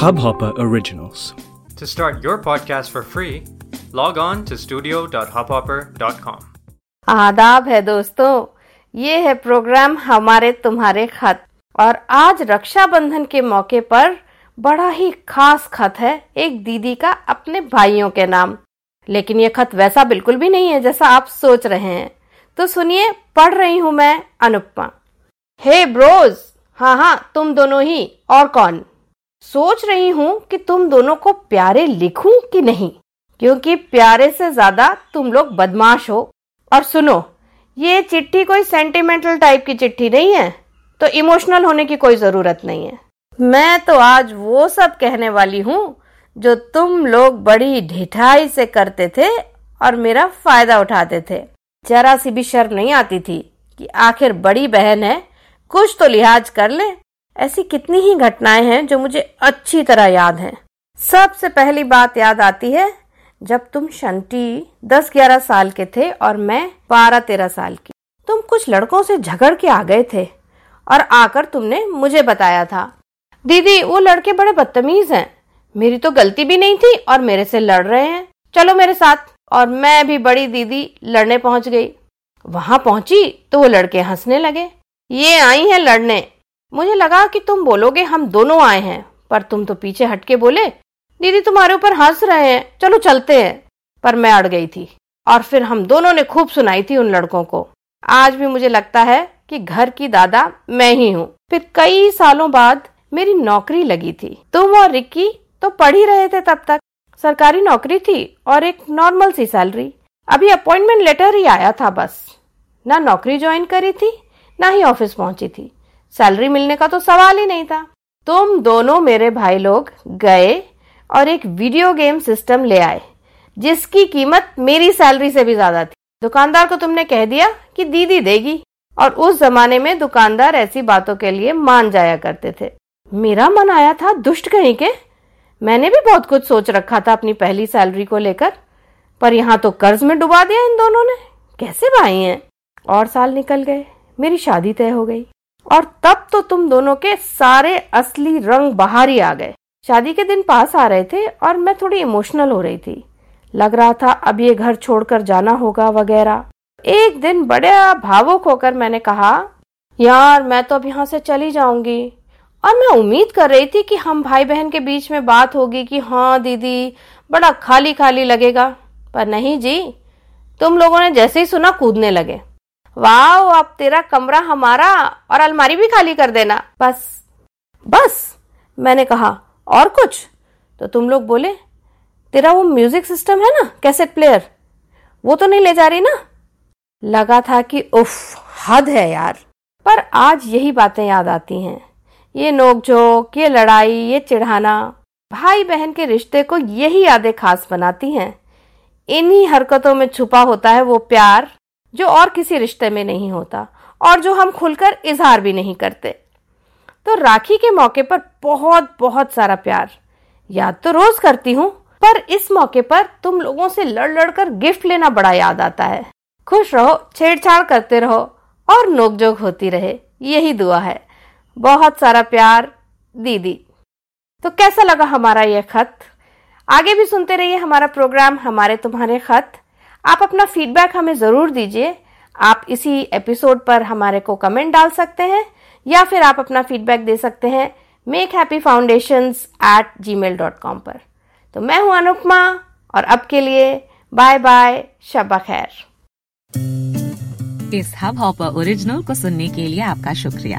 Hubhopper Originals. To start your podcast for free, log on to studio.hubhopper.com. आदाब है दोस्तों ये है प्रोग्राम हमारे तुम्हारे खत। और आज रक्षाबंधन के मौके पर बड़ा ही खास खत है एक दीदी का अपने भाइयों के नाम। लेकिन ये खत वैसा बिल्कुल भी नहीं है जैसा आप सोच रहे हैं। तो सुनिए पढ़ रही हूँ मैं अनुपमा। हे ब्रोज! हाँ हाँ तुम दोनों ही और कौन? सोच रही हूँ कि तुम दोनों को प्यारे लिखूं कि नहीं? क्योंकि प्यारे से ज़्यादा तुम लोग बदमाश हो। और सुनो, ये चिट्ठी कोई सेंटिमेंटल टाइप की चिट्ठी नहीं है तो इमोशनल होने की कोई ज़रूरत नहीं है। मैं तो आज वो सब कहने वाली हूँ जो तुम लोग बड़ी ढिठाई से करते थे और मेरा फ़ायदा उठाते थे। जरा सी भी शर्म नहीं आती थी कि आखिर बड़ी बहन है, कुछ तो लिहाज कर ले। ऐसी कितनी ही घटनाएँ हैं जो मुझे अच्छी तरह याद हैं। सबसे पहली बात याद आती है जब तुम शंटी दस ग्यारह साल के थे और मैं बारह तेरह साल की। तुम कुछ लड़कों से झगड़ के आ गए थे और आकर तुमने मुझे बताया था। दीदी, वो लड़के बड़े बदतमीज हैं। मेरी तो गलती भी नहीं थी और मेरे से लड़ रहे हैं। चलो मेरे साथ। और मैं भी बड़ी दीदी लड़ने पहुँच गई। वहाँ पहुँची तो वो लड़के हंसने लगे। ये आई हैं लड़ने। मुझे लगा कि तुम बोलोगे हम दोनों आए हैं, पर तुम तो पीछे हटके बोले, दीदी तुम्हारे ऊपर हंस रहे हैं, चलो चलते हैं। पर मैं अड़ गई थी, और फिर हम दोनों ने खूब सुनाई थी उन लड़कों को। आज भी मुझे लगता है कि घर की दादा मैं ही हूँ। फिर कई सालों बाद मेरी नौकरी लगी थी। तुम और रिक्की तो पढ़ ही रहे थे तब तक। सरकारी नौकरी थी और एक नॉर्मल सी सैलरी। अभी अपॉइंटमेंट लेटर ही आया था बस। ना नौकरी ज्वाइन करी थी, ना ही ऑफ़िस पहुँची थी। सैलरी मिलने का तो सवाल ही नहीं था। तुम दोनों मेरे भाई लोग गए और एक वीडियो गेम सिस्टम ले आए, जिसकी कीमत मेरी सैलरी से भी ज़्यादा थी। दुकानदार को तुमने कह दिया कि दीदी देगी, और उस जमाने में दुकानदार ऐसी बातों के लिए मान जाया करते थे। मेरा मन आया था, दुष्ट कहीं के? मैंने भी बहुत कुछ सोच रखा था अपनी पहली सैलरी को लेकर, पर यहाँ तो कर्ज में डुबा दिया इन दोनों ने। कैसे भाई हैं? और साल निकल गए, मेरी शादी तय हो गई। और तब तो तुम दोनों के सारे असली रंग बाहर ही आ गए। शादी के दिन पास आ रहे थे और मैं थोड़ी इमोशनल हो रही थी। लग रहा था अब ये घर छोड़कर जाना होगा वगैरह। एक दिन बड़ा भावुक होकर मैंने कहा, यार, मैं तो अब यहाँ से चली जाऊँगी। और मैं उम्मीद कर रही थी कि हम भाई बहन के बीच में बात होगी कि हाँ दीदी, बड़ा खाली खाली लगेगा। पर नहीं जी, तुम लोगों ने जैसे ही सुना कूदने लगे। वाह अब तेरा कमरा हमारा और अलमारी भी खाली कर देना। बस बस, मैंने कहा, और कुछ? तो तुम लोग बोले, तेरा वो म्यूज़िक सिस्टम है ना, कैसेट प्लेयर? वो तो नहीं ले जा रही ना? लगा था कि उफ, हद है यार। पर आज यही बातें याद आती हैं। ये नोकझोंक, ये लड़ाई, ये चिढ़ाना भाई बहन के रिश्ते को यही यादें खास बनाती हैं। इन्हीं हरकतों में छुपा होता है वो प्यार। जो और किसी रिश्ते में नहीं होता और जो हम खुलकर इजहार भी नहीं करते। तो राखी के मौके पर बहुत बहुत सारा प्यार। याद तो रोज करती हूँ, पर इस मौके पर तुम लोगों से लड़ लड़ कर गिफ्ट लेना बड़ा याद आता है। खुश रहो, छेड़छाड़ करते रहो और नोकझोंक होती रहे, यही दुआ है। बहुत सारा प्यार, दीदी। तो कैसा लगा हमारा यह खत? आगे भी सुनते रहिए हमारा प्रोग्राम, हमारे तुम्हारे खत। आप अपना फीडबैक हमें ज़रूर दीजिए। आप इसी एपिसोड पर हमारे को कमेंट डाल सकते हैं, या फिर आप अपना फीडबैक दे सकते हैं make happy foundation at Gmail dot com पर। तो मैं हूँ अनुपमा, और अब के लिए बाय बाय शबा खैर। इस हब हॉपर ओरिजिनल को सुनने के लिए आपका शुक्रिया।